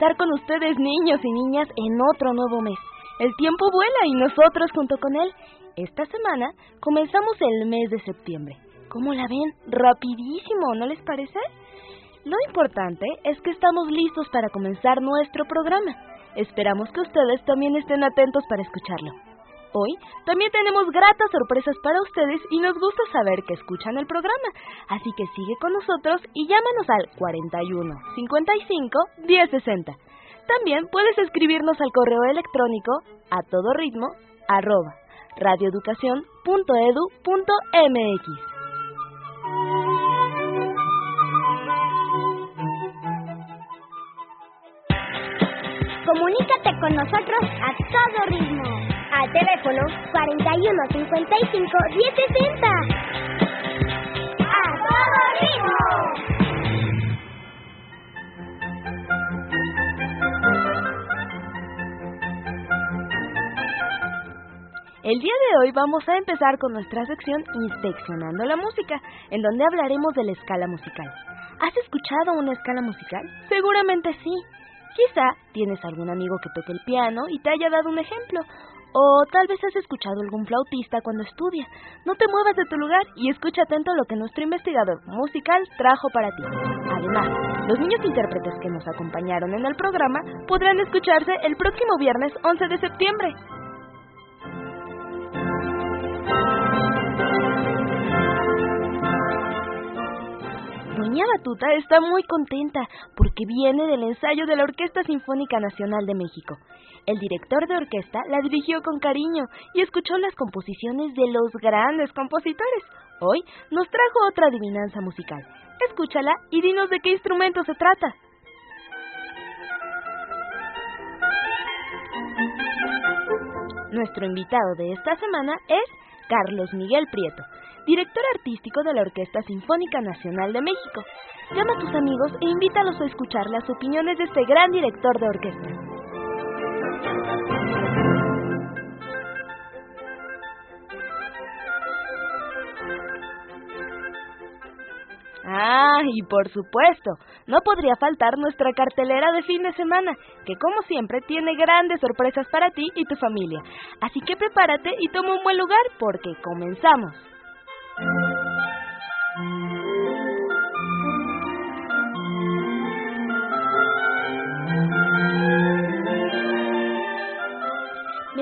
estar con ustedes niños y niñas en otro nuevo mes. El tiempo vuela y nosotros junto con él. Esta semana comenzamos el mes de septiembre. ¿Cómo la ven? Rapidísimo, ¿no les parece? Lo importante es que estamos listos para comenzar nuestro programa. Esperamos que ustedes también estén atentos para escucharlo. Hoy también tenemos gratas sorpresas para ustedes y nos gusta saber que escuchan el programa. Así que sigue con nosotros y llámanos al 41 55 1060. También puedes escribirnos al correo electrónico a todo ritmo arroba radioeducación.edu.mx. Comunícate con nosotros a todo ritmo. Al teléfono 41 55 1060. ¡A todo ritmo! El día de hoy vamos a empezar con nuestra sección Inspeccionando la Música, en donde hablaremos de la escala musical. ¿Has escuchado una escala musical? Seguramente sí. Quizá tienes algún amigo que toque el piano y te haya dado un ejemplo. O tal vez has escuchado algún flautista cuando estudia. No te muevas de tu lugar y escucha atento lo que nuestro investigador musical trajo para ti. Además, los niños intérpretes que nos acompañaron en el programa podrán escucharse el próximo viernes 11 de septiembre. Doña Batuta está muy contenta porque viene del ensayo de la Orquesta Sinfónica Nacional de México. El director de orquesta la dirigió con cariño y escuchó las composiciones de los grandes compositores. Hoy nos trajo otra adivinanza musical. Escúchala y dinos de qué instrumento se trata. Nuestro invitado de esta semana es Carlos Miguel Prieto, director artístico de la Orquesta Sinfónica Nacional de México. Llama a tus amigos e invítalos a escuchar las opiniones de este gran director de orquesta. Ah, y por supuesto, no podría faltar nuestra cartelera de fin de semana, que como siempre tiene grandes sorpresas para ti y tu familia. Así que prepárate y toma un buen lugar porque comenzamos.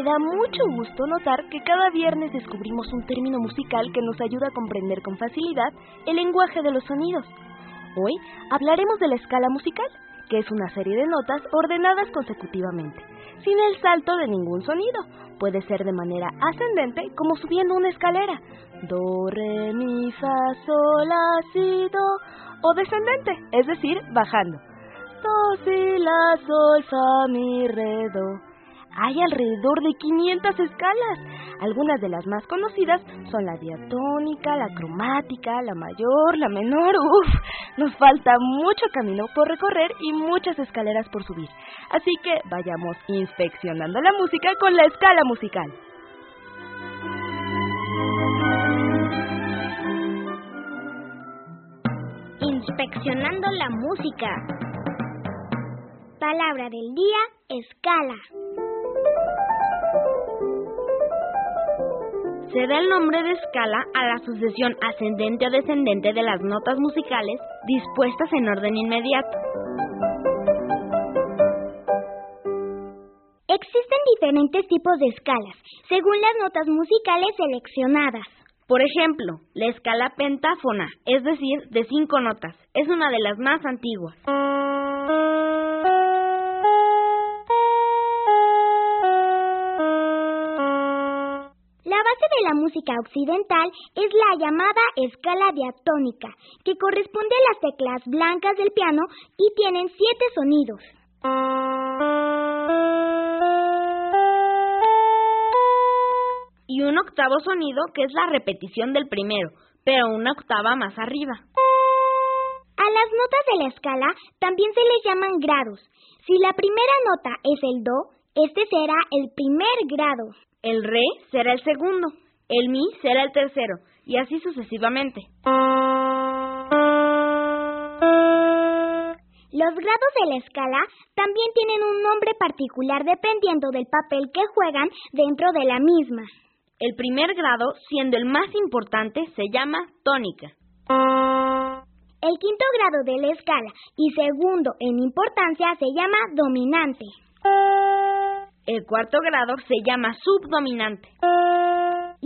Da mucho gusto notar que cada viernes descubrimos un término musical que nos ayuda a comprender con facilidad el lenguaje de los sonidos. Hoy hablaremos de la escala musical, que es una serie de notas ordenadas consecutivamente, sin el salto de ningún sonido. Puede ser de manera ascendente como subiendo una escalera. Do, re, mi, fa, sol, la, si, do. O descendente, es decir, bajando. Do, si, la, sol, fa, mi, re, do. Hay alrededor de 500 escalas. Algunas de las más conocidas son la diatónica, la cromática, la mayor, la menor. Uf, nos falta mucho camino por recorrer y muchas escaleras por subir. Así que vayamos inspeccionando la música con la escala musical. Inspeccionando la música. Palabra del día, escala. Se da el nombre de escala a la sucesión ascendente o descendente de las notas musicales dispuestas en orden inmediato. Existen diferentes tipos de escalas, según las notas musicales seleccionadas. Por ejemplo, la escala pentáfona, es decir, de cinco notas, es una de las más antiguas. Música occidental es la llamada escala diatónica, que corresponde a las teclas blancas del piano y tienen siete sonidos. Y un octavo sonido que es la repetición del primero, pero una octava más arriba. A las notas de la escala también se les llaman grados. Si la primera nota es el do, este será el primer grado. El re será el segundo, el mi será el tercero, y así sucesivamente. Los grados de la escala también tienen un nombre particular dependiendo del papel que juegan dentro de la misma. El primer grado, siendo el más importante, se llama tónica. El quinto grado de la escala y segundo en importancia se llama dominante. El cuarto grado se llama subdominante.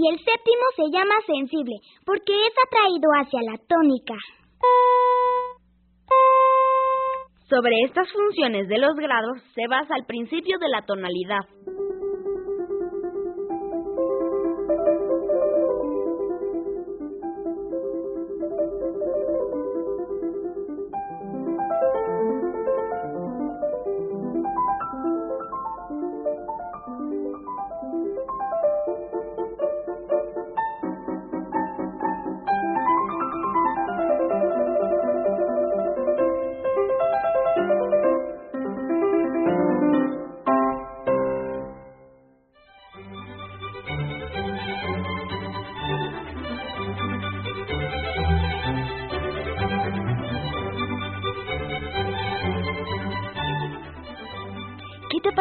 Y el séptimo se llama sensible, porque es atraído hacia la tónica. Sobre estas funciones de los grados se basa el principio de la tonalidad.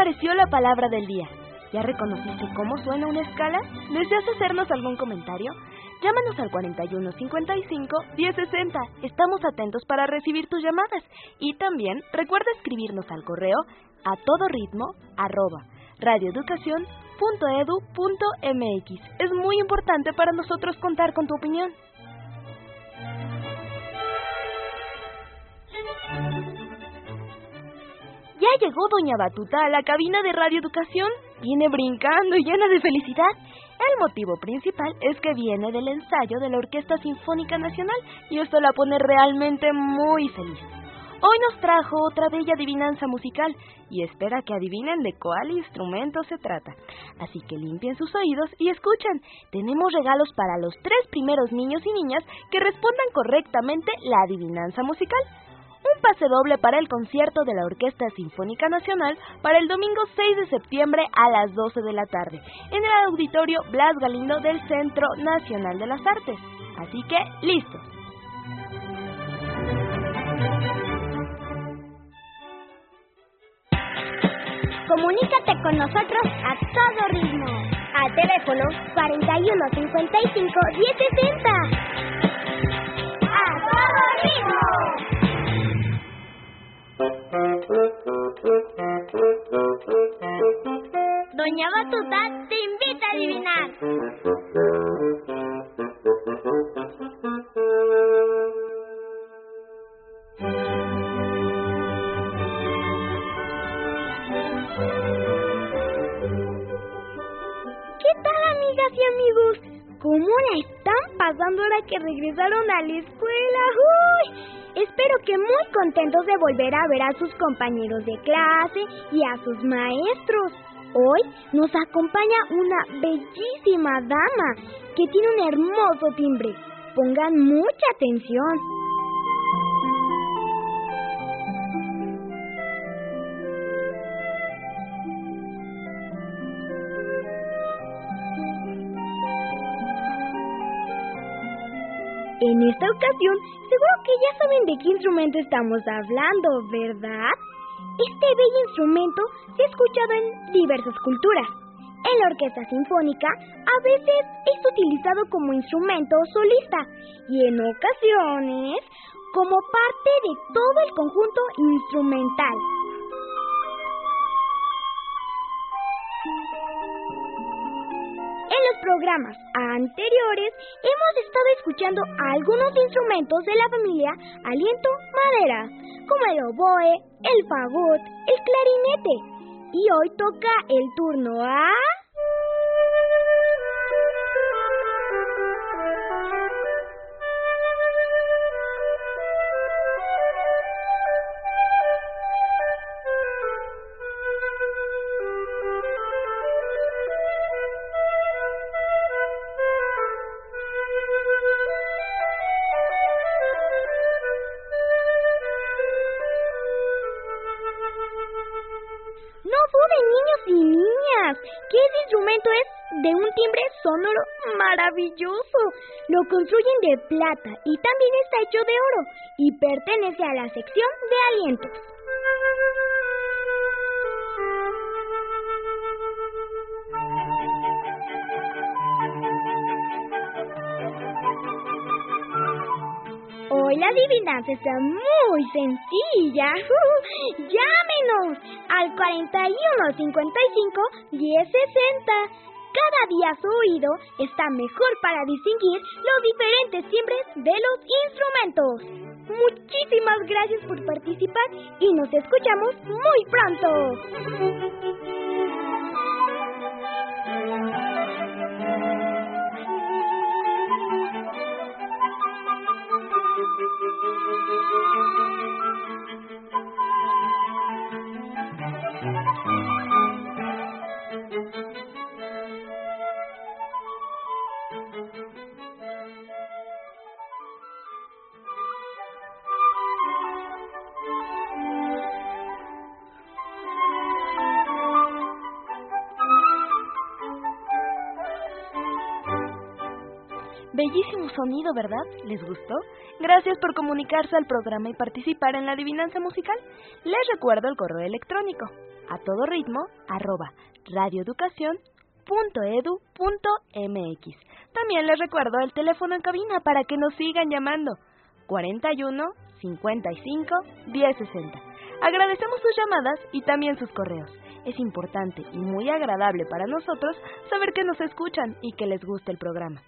Pareció la palabra del día? ¿Ya reconociste cómo suena una escala? ¿Deseas hacernos algún comentario? Llámanos al 41 55 1060. Estamos atentos para recibir tus llamadas. Y también recuerda escribirnos al correo a todo ritmo arroba radioeducación.edu.mx. Es muy importante para nosotros contar con tu opinión. Ya llegó Doña Batuta a la cabina de Radio Educación. Viene brincando y llena de felicidad. El motivo principal es que viene del ensayo de la Orquesta Sinfónica Nacional y esto la pone realmente muy feliz. Hoy nos trajo otra bella adivinanza musical y espera que adivinen de cuál instrumento se trata. Así que limpien sus oídos y escuchen. Tenemos regalos para los tres primeros niños y niñas que respondan correctamente la adivinanza musical un pase doble para el concierto de la Orquesta Sinfónica Nacional para el domingo 6 de septiembre a las 12 de la tarde en el auditorio Blas Galindo del Centro Nacional de las Artes. Así que, listo. Comunícate con nosotros a todo ritmo. Al teléfono 41 55 1060. Doña Batuta te invita a adivinar. ¿Qué tal, amigas y amigos? ¿Cómo la están pasando ahora que regresaron a la escuela? ¡Uy! Espero que muy contentos de volver a ver a sus compañeros de clase y a sus maestros. Hoy nos acompaña una bellísima dama que tiene un hermoso timbre. Pongan mucha atención. En esta ocasión, seguro que ya saben de qué instrumento estamos hablando, ¿verdad? Este bello instrumento se ha escuchado en diversas culturas. En la orquesta sinfónica a veces es utilizado como instrumento solista y en ocasiones como parte de todo el conjunto instrumental. Programas anteriores hemos estado escuchando algunos instrumentos de la familia aliento madera, como el oboe, el fagot, el clarinete. Y hoy toca el turno a... maravilloso. Lo construyen de plata y también está hecho de oro y pertenece a la sección de alientos. Hoy la adivinanza está muy sencilla. Llámenos al 4155 1060. Cada día su oído está mejor para distinguir los diferentes timbres de los instrumentos. Muchísimas gracias por participar y nos escuchamos muy pronto. Bellísimo sonido, ¿verdad? ¿Les gustó? Gracias por comunicarse al programa y participar en la adivinanza musical. Les recuerdo el correo electrónico a todo ritmo radioeducación.edu.mx. También les recuerdo el teléfono en cabina para que nos sigan llamando 41 55 1060. Agradecemos sus llamadas y también sus correos. Es importante y muy agradable para nosotros saber que nos escuchan y que les gusta el programa.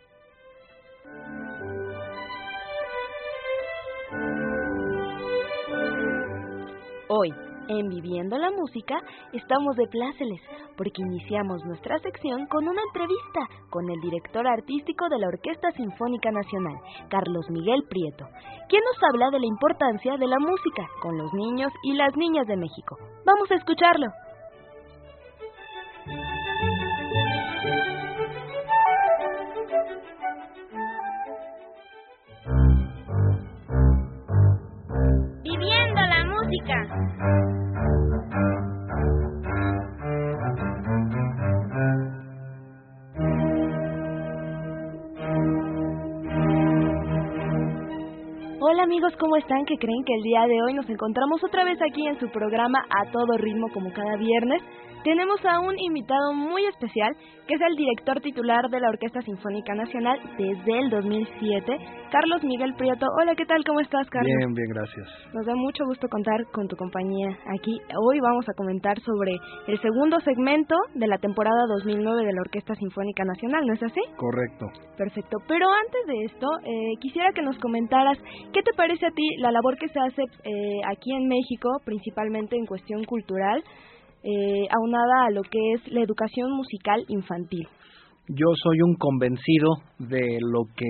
Hoy, en Viviendo la Música, estamos de pláceles porque iniciamos nuestra sección con una entrevista con el director artístico de la Orquesta Sinfónica Nacional, Carlos Miguel Prieto, quien nos habla de la importancia de la música con los niños y las niñas de México. Vamos a escucharlo. Hola amigos, ¿cómo están? ¿Qué creen que el día de hoy nos encontramos otra vez aquí en su programa A Todo Ritmo como cada viernes? Tenemos a un invitado muy especial, que es el director titular de la Orquesta Sinfónica Nacional desde el 2007, Carlos Miguel Prieto. Hola, ¿qué tal? ¿Cómo estás, Carlos? Bien, bien, gracias. Nos da mucho gusto contar con tu compañía aquí. Hoy vamos a comentar sobre el segundo segmento de la temporada 2009 de la Orquesta Sinfónica Nacional, ¿no es así? Correcto. Perfecto. Pero antes de esto, eh, quisiera que nos comentaras qué te parece a ti la labor que se hace eh, aquí en México, principalmente en cuestión cultural, eh, aunada a lo que es la educación musical infantil. Yo soy un convencido de lo que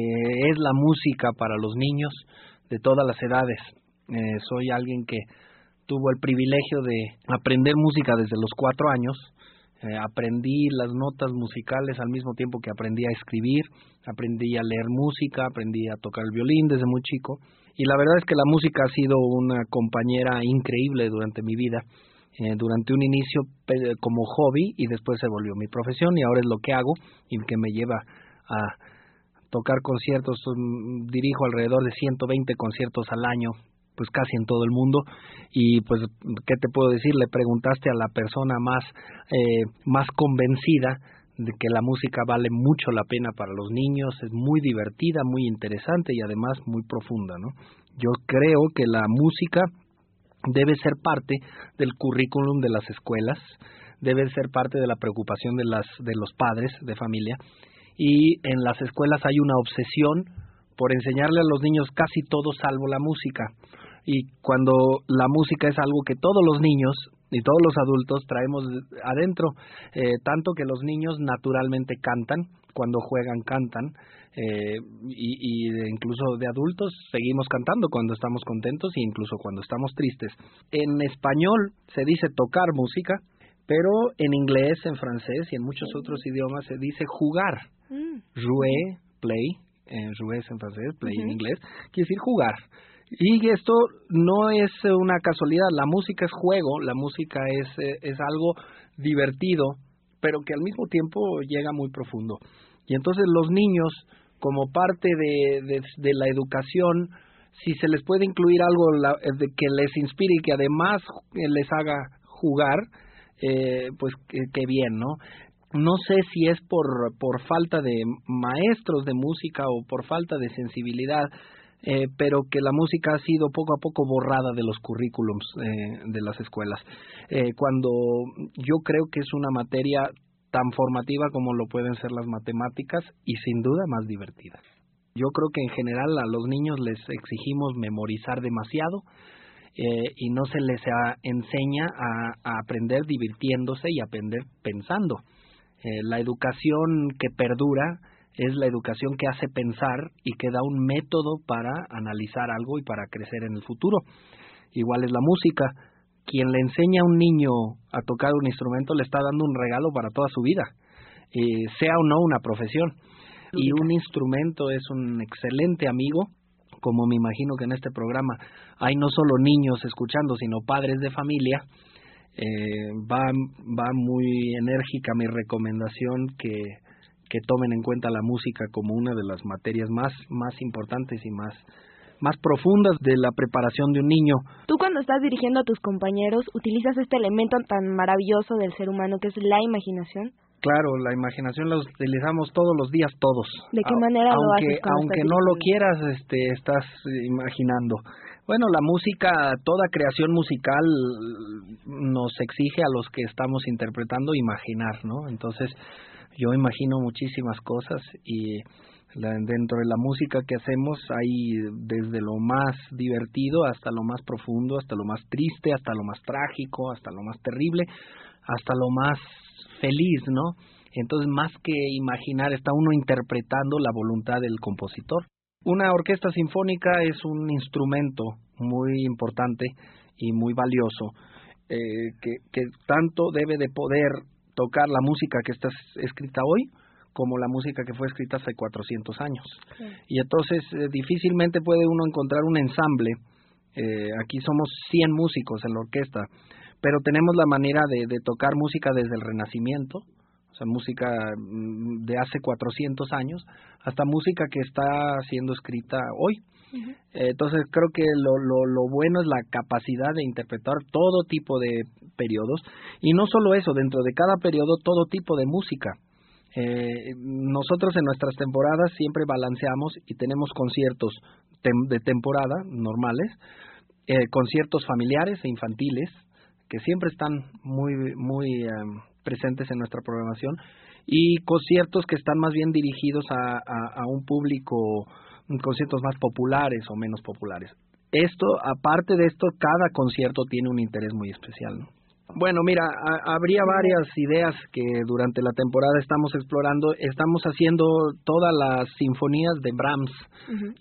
es la música para los niños de todas las edades. Eh, soy alguien que tuvo el privilegio de aprender música desde los cuatro años. Eh, aprendí las notas musicales al mismo tiempo que aprendí a escribir, aprendí a leer música, aprendí a tocar el violín desde muy chico. Y la verdad es que la música ha sido una compañera increíble durante mi vida. Eh, durante un inicio pe- como hobby y después se volvió mi profesión y ahora es lo que hago y que me lleva a tocar conciertos. mm, Dirijo alrededor de 120 conciertos al año, pues casi en todo el mundo. Y pues, ¿qué te puedo decir? Le preguntaste a la persona más, eh, más convencida de que la música vale mucho la pena para los niños, es muy divertida, muy interesante y además muy profunda, ¿no? Yo creo que la música debe ser parte del currículum de las escuelas, debe ser parte de la preocupación de las de los padres de familia. Y en las escuelas hay una obsesión por enseñarle a los niños casi todo salvo la música. Y cuando la música es algo que todos los niños y todos los adultos traemos adentro, eh, tanto que los niños naturalmente cantan, cuando juegan cantan, eh, y, y de- incluso de adultos seguimos cantando cuando estamos contentos e incluso cuando estamos tristes. En español se dice tocar música, pero en inglés, en francés y en muchos otros idiomas se dice jugar. Jouer, play, eh, jouer es en francés, play en inglés, quiere decir jugar. Y esto no es una casualidad, la música es juego, la música es, eh, es algo divertido pero que al mismo tiempo llega muy profundo. Y entonces los niños, como parte de, de, la educación, si se les puede incluir algo de que les inspire y que además les haga jugar, eh, pues qué bien, ¿no? No sé si es por, por falta de maestros de música o por falta de sensibilidad, eh, pero que la música ha sido poco a poco borrada de los currículums eh, de las escuelas. Eh, cuando yo creo que es una materia tan formativa como lo pueden ser las matemáticas y sin duda más divertida. Yo creo que en general a los niños les exigimos memorizar demasiado y no se les enseña a, aprender divirtiéndose y aprender pensando. la educación que perdura es la educación que hace pensar y que da un método para analizar algo y para crecer en el futuro. Igual es la música. Quien le enseña a un niño a tocar un instrumento le está dando un regalo para toda su vida, eh, sea o no una profesión. Y un instrumento es un excelente amigo, como me imagino que en este programa hay no solo niños escuchando, sino padres de familia. Eh, va, va muy enérgica mi recomendación que que tomen en cuenta la música como una de las materias más, más importantes y más, más profundas de la preparación de un niño. Tú cuando estás dirigiendo a tus compañeros utilizas este elemento tan maravilloso del ser humano que es la imaginación. Claro, la imaginación la utilizamos todos los días, todos. ¿De qué manera lo haces? Aunque no lo quieras, este, estás imaginando. Bueno, la música, toda creación musical nos exige a los que estamos interpretando imaginar, ¿no? Entonces, yo imagino muchísimas cosas y dentro de la música que hacemos hay desde lo más divertido hasta lo más profundo, hasta lo más triste, hasta lo más trágico, hasta lo más terrible, hasta lo más feliz, ¿no? Entonces, más que imaginar, está uno interpretando la voluntad del compositor. Una orquesta sinfónica es un instrumento muy importante y muy valioso eh, que, que tanto debe de poder tocar la música que está escrita hoy como la música que fue escrita hace 400 años. Y entonces eh, difícilmente puede uno encontrar un ensamble. Eh, aquí somos 100 músicos en la orquesta, pero tenemos la manera de, de tocar música desde el Renacimiento, o sea, música mm, de hace 400 años, hasta música que está siendo escrita hoy. entonces creo que lo, lo, lo, bueno es la capacidad de interpretar todo tipo de periodos y no solo eso, dentro de cada periodo todo tipo de música. Eh, nosotros en nuestras temporadas siempre balanceamos y tenemos conciertos de temporada normales, eh, conciertos familiares e infantiles que siempre están muy muy em, presentes en nuestra programación y conciertos que están más bien dirigidos a, a, un público, conciertos más populares o menos populares. Esto, aparte de esto, cada concierto tiene un interés muy especial. Bueno, mira, habría varias ideas que durante la temporada estamos explorando. Estamos haciendo todas las sinfonías de Brahms.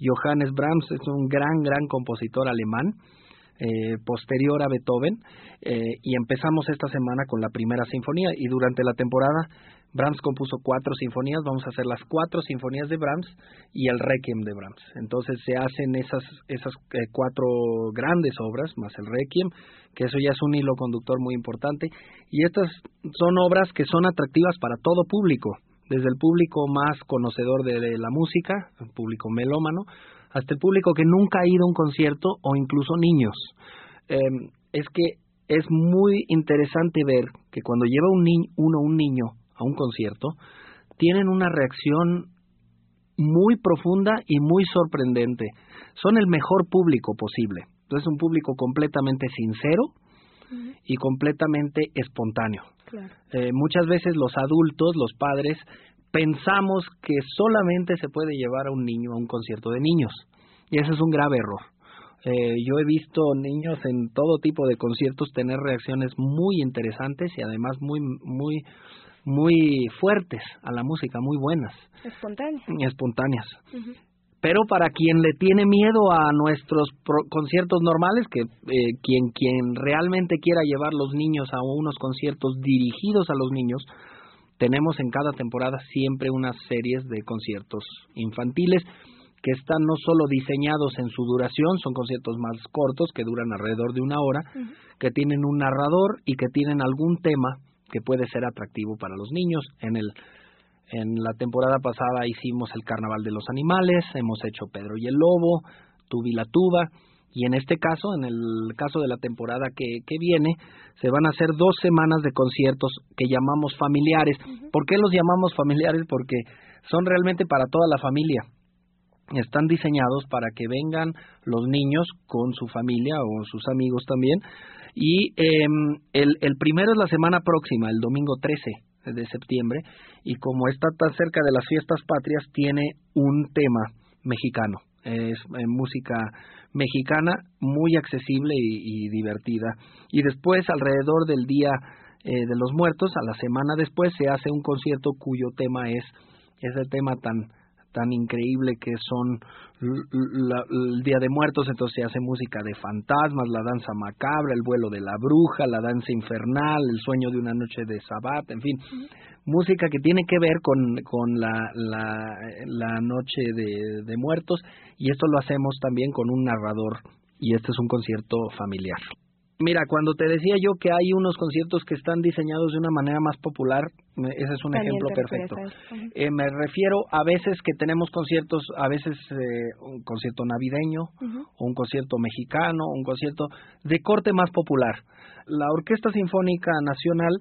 Johannes Brahms es un gran, gran compositor alemán eh, posterior a Beethoven eh, y empezamos esta semana con la primera sinfonía y durante la temporada Brahms compuso cuatro sinfonías, vamos a hacer las cuatro sinfonías de Brahms y el Requiem de Brahms. Entonces se hacen esas, esas eh, cuatro grandes obras, más el Requiem, que eso ya es un hilo conductor muy importante, y estas son obras que son atractivas para todo público, desde el público más conocedor de, la música, el público melómano, hasta el público que nunca ha ido a un concierto o incluso niños. Em, es que es muy interesante ver que cuando lleva un uno un niño a un concierto, tienen una reacción muy profunda y muy sorprendente. Son el mejor público posible. Entonces, un público completamente sincero y completamente espontáneo. Eh, muchas veces los adultos, los padres, pensamos que solamente se puede llevar a un niño a un concierto de niños. Y ese es un grave error. Eh, yo he visto niños en todo tipo de conciertos tener reacciones muy interesantes y además muy, muy, muy fuertes a la música, muy buenas. Espontáneas. Espontáneas. Pero para quien le tiene miedo a nuestros conciertos normales, que eh, quien, quien realmente quiera llevar los niños a unos conciertos dirigidos a los niños, tenemos en cada temporada siempre unas series de conciertos infantiles que están no solo diseñados en su duración, son conciertos más cortos que duran alrededor de una hora, que tienen un narrador y que tienen algún tema que puede ser atractivo para los niños. En el en la temporada pasada hicimos el Carnaval de los Animales, hemos hecho Pedro y el Lobo, Tubi la Tuba, y en este caso, en el caso de la temporada que, que viene, se van a hacer dos semanas de conciertos que llamamos familiares. ¿Por qué los llamamos familiares? Porque son realmente para toda la familia. Están diseñados para que vengan los niños con su familia o sus amigos también. Y eh, el, primero es la semana próxima, el domingo 13 de septiembre, y como está tan cerca de las fiestas patrias, tiene un tema mexicano. Es eh, música mexicana muy accesible y, y, divertida. Y después, alrededor del Día eh, de los Muertos, a la semana después, se hace un concierto cuyo tema es ese tema tan tan increíble que son la, el Día de Muertos, entonces se hace música de fantasmas, la danza macabra, el vuelo de la bruja, la danza infernal, el sueño de una noche de sabbat, en fin, música que tiene que ver con, con la, la, la noche de, de muertos y esto lo hacemos también con un narrador y este es un concierto familiar. Mira, cuando te decía yo que hay unos conciertos que están diseñados de una manera más popular, ese es un También ejemplo perfecto. Eh, me refiero a veces que tenemos conciertos, a veces eh, un concierto navideño, o un concierto mexicano, un concierto de corte más popular. La Orquesta Sinfónica Nacional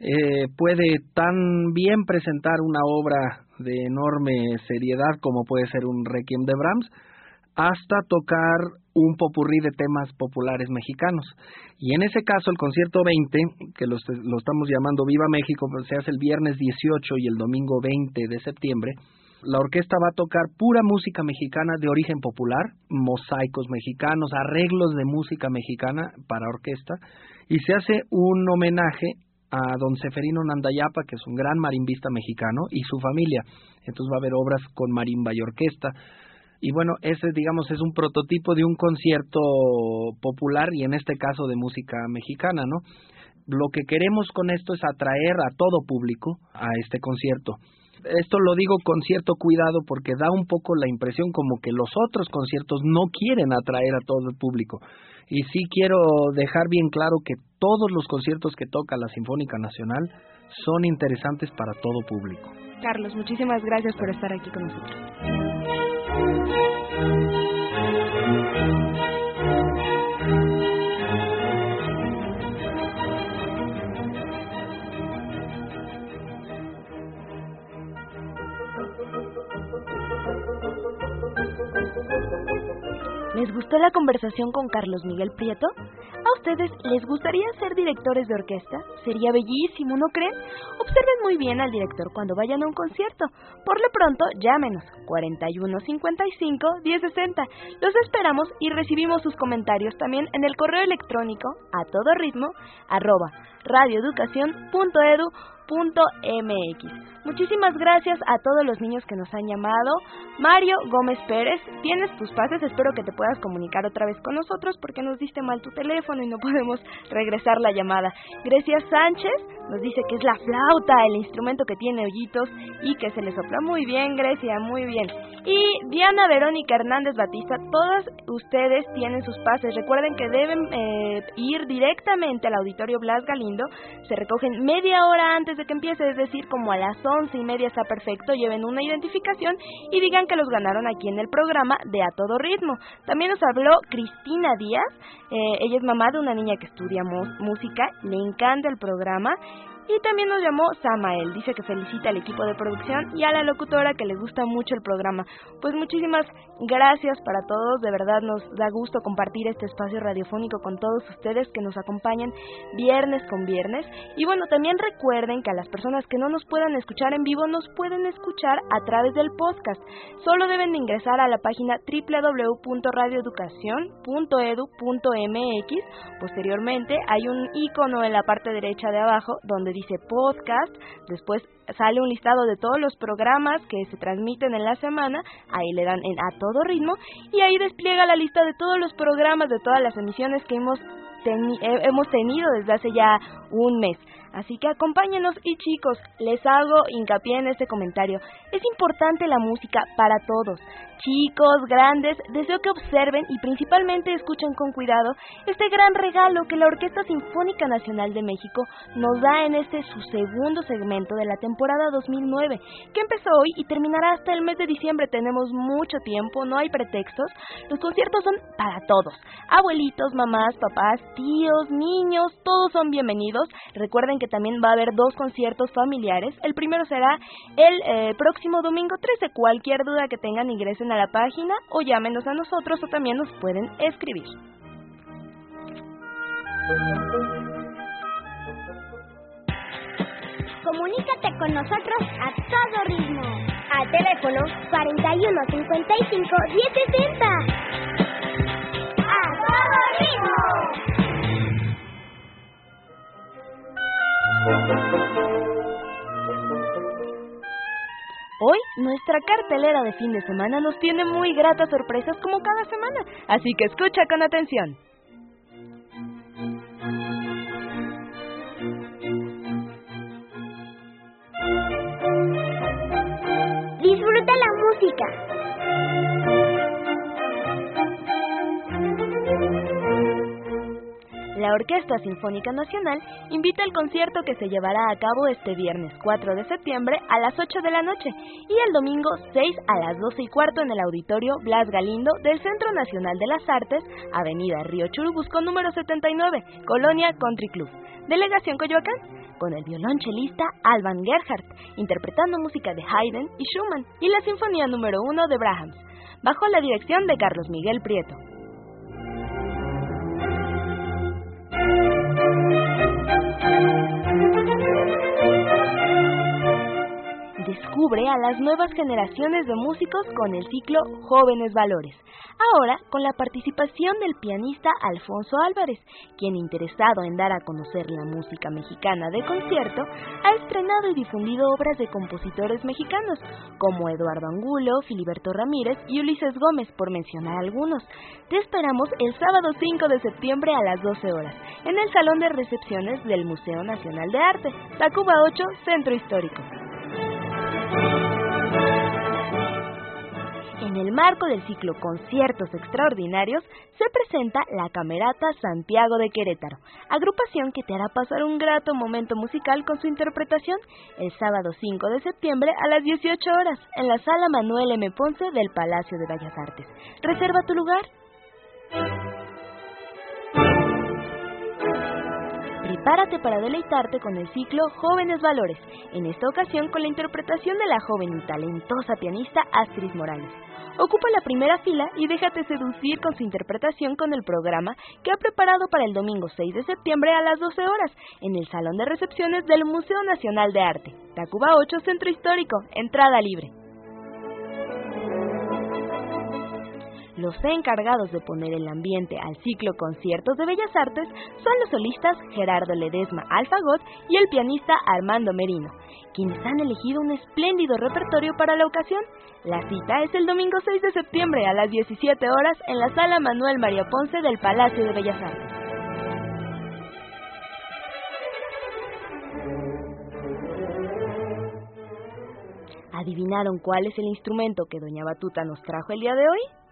eh, puede tan bien presentar una obra de enorme seriedad como puede ser un Requiem de Brahms, hasta tocar un popurrí de temas populares mexicanos. Y en ese caso, el concierto 20, que lo, lo estamos llamando Viva México, pues, se hace el viernes 18 y el domingo 20 de septiembre, la orquesta va a tocar pura música mexicana de origen popular, mosaicos mexicanos, arreglos de música mexicana para orquesta, y se hace un homenaje a don Seferino Nandayapa, que es un gran marimbista mexicano, y su familia. Entonces va a haber obras con marimba y orquesta. Y bueno, ese digamos es un prototipo de un concierto popular y en este caso de música mexicana, ¿no? Lo que queremos con esto es atraer a todo público a este concierto. Esto lo digo con cierto cuidado porque da un poco la impresión como que los otros conciertos no quieren atraer a todo el público. Y sí quiero dejar bien claro que todos los conciertos que toca la Sinfónica Nacional son interesantes para todo público. Carlos, muchísimas gracias por estar aquí con nosotros. ¿Les gustó la conversación con Carlos Miguel Prieto? ¿A ustedes les gustaría ser directores de orquesta? Sería bellísimo, ¿no creen? Observen muy bien al director cuando vayan a un concierto. Por lo pronto, llámenos 41 55 1060. Los esperamos y recibimos sus comentarios también en el correo electrónico a todo ritmo arroba .mx. Muchísimas gracias a todos los niños que nos han llamado. Mario Gómez Pérez, tienes tus pases, espero que te puedas comunicar otra vez con nosotros porque nos diste mal tu teléfono y no podemos regresar la llamada. Grecia Sánchez nos dice que es la flauta, el instrumento que tiene hoyitos y que se le sopla muy bien, Grecia, muy bien. Y Diana Verónica Hernández Batista, todas ustedes tienen sus pases. Recuerden que deben eh, ir directamente al auditorio Blas Galindo, se recogen media hora antes de que empiece, es decir, como a las once y media está perfecto, lleven una identificación y digan que los ganaron aquí en el programa de A Todo Ritmo. También nos habló Cristina Díaz, eh, ella es mamá de una niña que estudia música, le encanta el programa y también nos llamó Samael, dice que felicita al equipo de producción y a la locutora que le gusta mucho el programa. Pues muchísimas gracias para todos, de verdad nos da gusto compartir este espacio radiofónico con todos ustedes que nos acompañan viernes con viernes. Y bueno, también recuerden que a las personas que no nos puedan escuchar en vivo nos pueden escuchar a través del podcast. Solo deben de ingresar a la página www.radioeducacion.edu.mx. Posteriormente hay un icono en la parte derecha de abajo donde dice podcast, después sale un listado de todos los programas que se transmiten en la semana, ahí le dan en a todo ritmo y ahí despliega la lista de todos los programas, de todas las emisiones que hemos, teni hemos tenido desde hace ya un mes. Así que acompáñenos y chicos, les hago hincapié en este comentario. Es importante la música para todos. Chicos, grandes, deseo que observen y principalmente escuchen con cuidado este gran regalo que la Orquesta Sinfónica Nacional de México nos da en este su segundo segmento de la temporada 2009, que empezó hoy y terminará hasta el mes de diciembre. Tenemos mucho tiempo, no hay pretextos. Los conciertos son para todos. Abuelitos, mamás, papás, tíos, niños, todos son bienvenidos. Recuerden también va a haber dos conciertos familiares. El primero será el eh, próximo domingo 13. Cualquier duda que tengan ingresen a la página o llámenos a nosotros o también nos pueden escribir. Comunícate con nosotros a todo ritmo. Al teléfono 41 55 1060. ¡A todo ritmo! Hoy nuestra cartelera de fin de semana nos tiene muy gratas sorpresas como cada semana, así que escucha con atención. Disfruta la música. La Orquesta Sinfónica Nacional invita al concierto que se llevará a cabo este viernes 4 de septiembre a las 8 de la noche y el domingo 6 a las 12 y cuarto en el auditorio Blas Galindo del Centro Nacional de las Artes, Avenida Río Churubusco número 79, Colonia Country Club, Delegación Coyoacán, con el violonchelista Alban Gerhardt, interpretando música de Haydn y Schumann y la Sinfonía número 1 de Brahms, bajo la dirección de Carlos Miguel Prieto. thank you Descubre a las nuevas generaciones de músicos con el ciclo Jóvenes Valores. Ahora con la participación del pianista Alfonso Álvarez, quien interesado en dar a conocer la música mexicana de concierto, ha estrenado y difundido obras de compositores mexicanos como Eduardo Angulo, Filiberto Ramírez y Ulises Gómez, por mencionar algunos. Te esperamos el sábado 5 de septiembre a las 12 horas en el Salón de Recepciones del Museo Nacional de Arte, Tacuba 8, Centro Histórico. En el marco del ciclo Conciertos Extraordinarios se presenta la Camerata Santiago de Querétaro, agrupación que te hará pasar un grato momento musical con su interpretación el sábado 5 de septiembre a las 18 horas en la sala Manuel M. Ponce del Palacio de Bellas Artes. Reserva tu lugar. Prepárate para deleitarte con el ciclo Jóvenes Valores, en esta ocasión con la interpretación de la joven y talentosa pianista Astrid Morales. Ocupa la primera fila y déjate seducir con su interpretación con el programa que ha preparado para el domingo 6 de septiembre a las 12 horas en el Salón de Recepciones del Museo Nacional de Arte, Tacuba 8, Centro Histórico, entrada libre. Los encargados de poner el ambiente al ciclo Conciertos de Bellas Artes son los solistas Gerardo Ledesma Alfagot y el pianista Armando Merino, quienes han elegido un espléndido repertorio para la ocasión. La cita es el domingo 6 de septiembre a las 17 horas en la sala Manuel María Ponce del Palacio de Bellas Artes. ¿Adivinaron cuál es el instrumento que Doña Batuta nos trajo el día de hoy?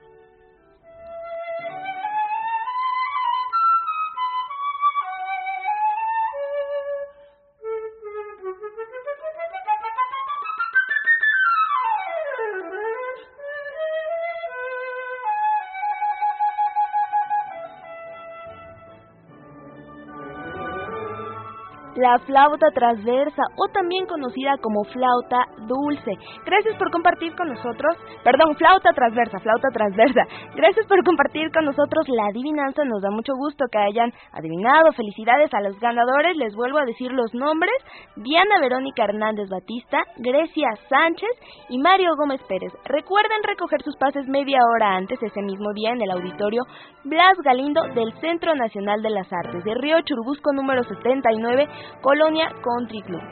La flauta transversa o también conocida como flauta dulce. Gracias por compartir con nosotros, perdón, flauta transversa, flauta transversa. Gracias por compartir con nosotros la adivinanza, nos da mucho gusto que hayan adivinado. Felicidades a los ganadores, les vuelvo a decir los nombres. Diana Verónica Hernández Batista, Grecia Sánchez y Mario Gómez Pérez. Recuerden recoger sus pases media hora antes ese mismo día en el auditorio Blas Galindo del Centro Nacional de las Artes de Río Churubusco número 79 Colonia Country Club.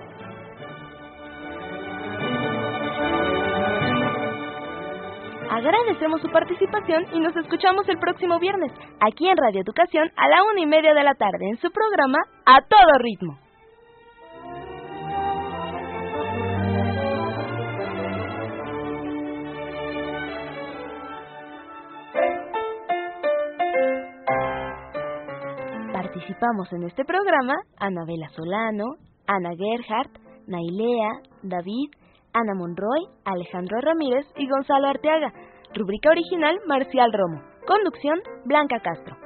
Agradecemos su participación y nos escuchamos el próximo viernes aquí en Radio Educación a la una y media de la tarde en su programa A Todo Ritmo. Participamos en este programa Anabela Solano, Ana Gerhardt, Nailea, David, Ana Monroy, Alejandro Ramírez y Gonzalo Arteaga. Rubrica original Marcial Romo. Conducción Blanca Castro.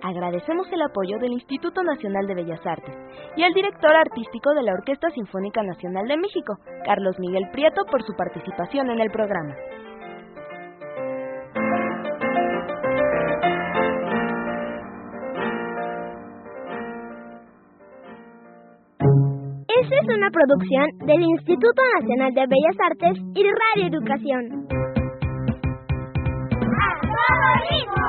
Agradecemos el apoyo del Instituto Nacional de Bellas Artes y al director artístico de la Orquesta Sinfónica Nacional de México, Carlos Miguel Prieto, por su participación en el programa. Es una producción del Instituto Nacional de Bellas Artes y Radio Educación. ¡A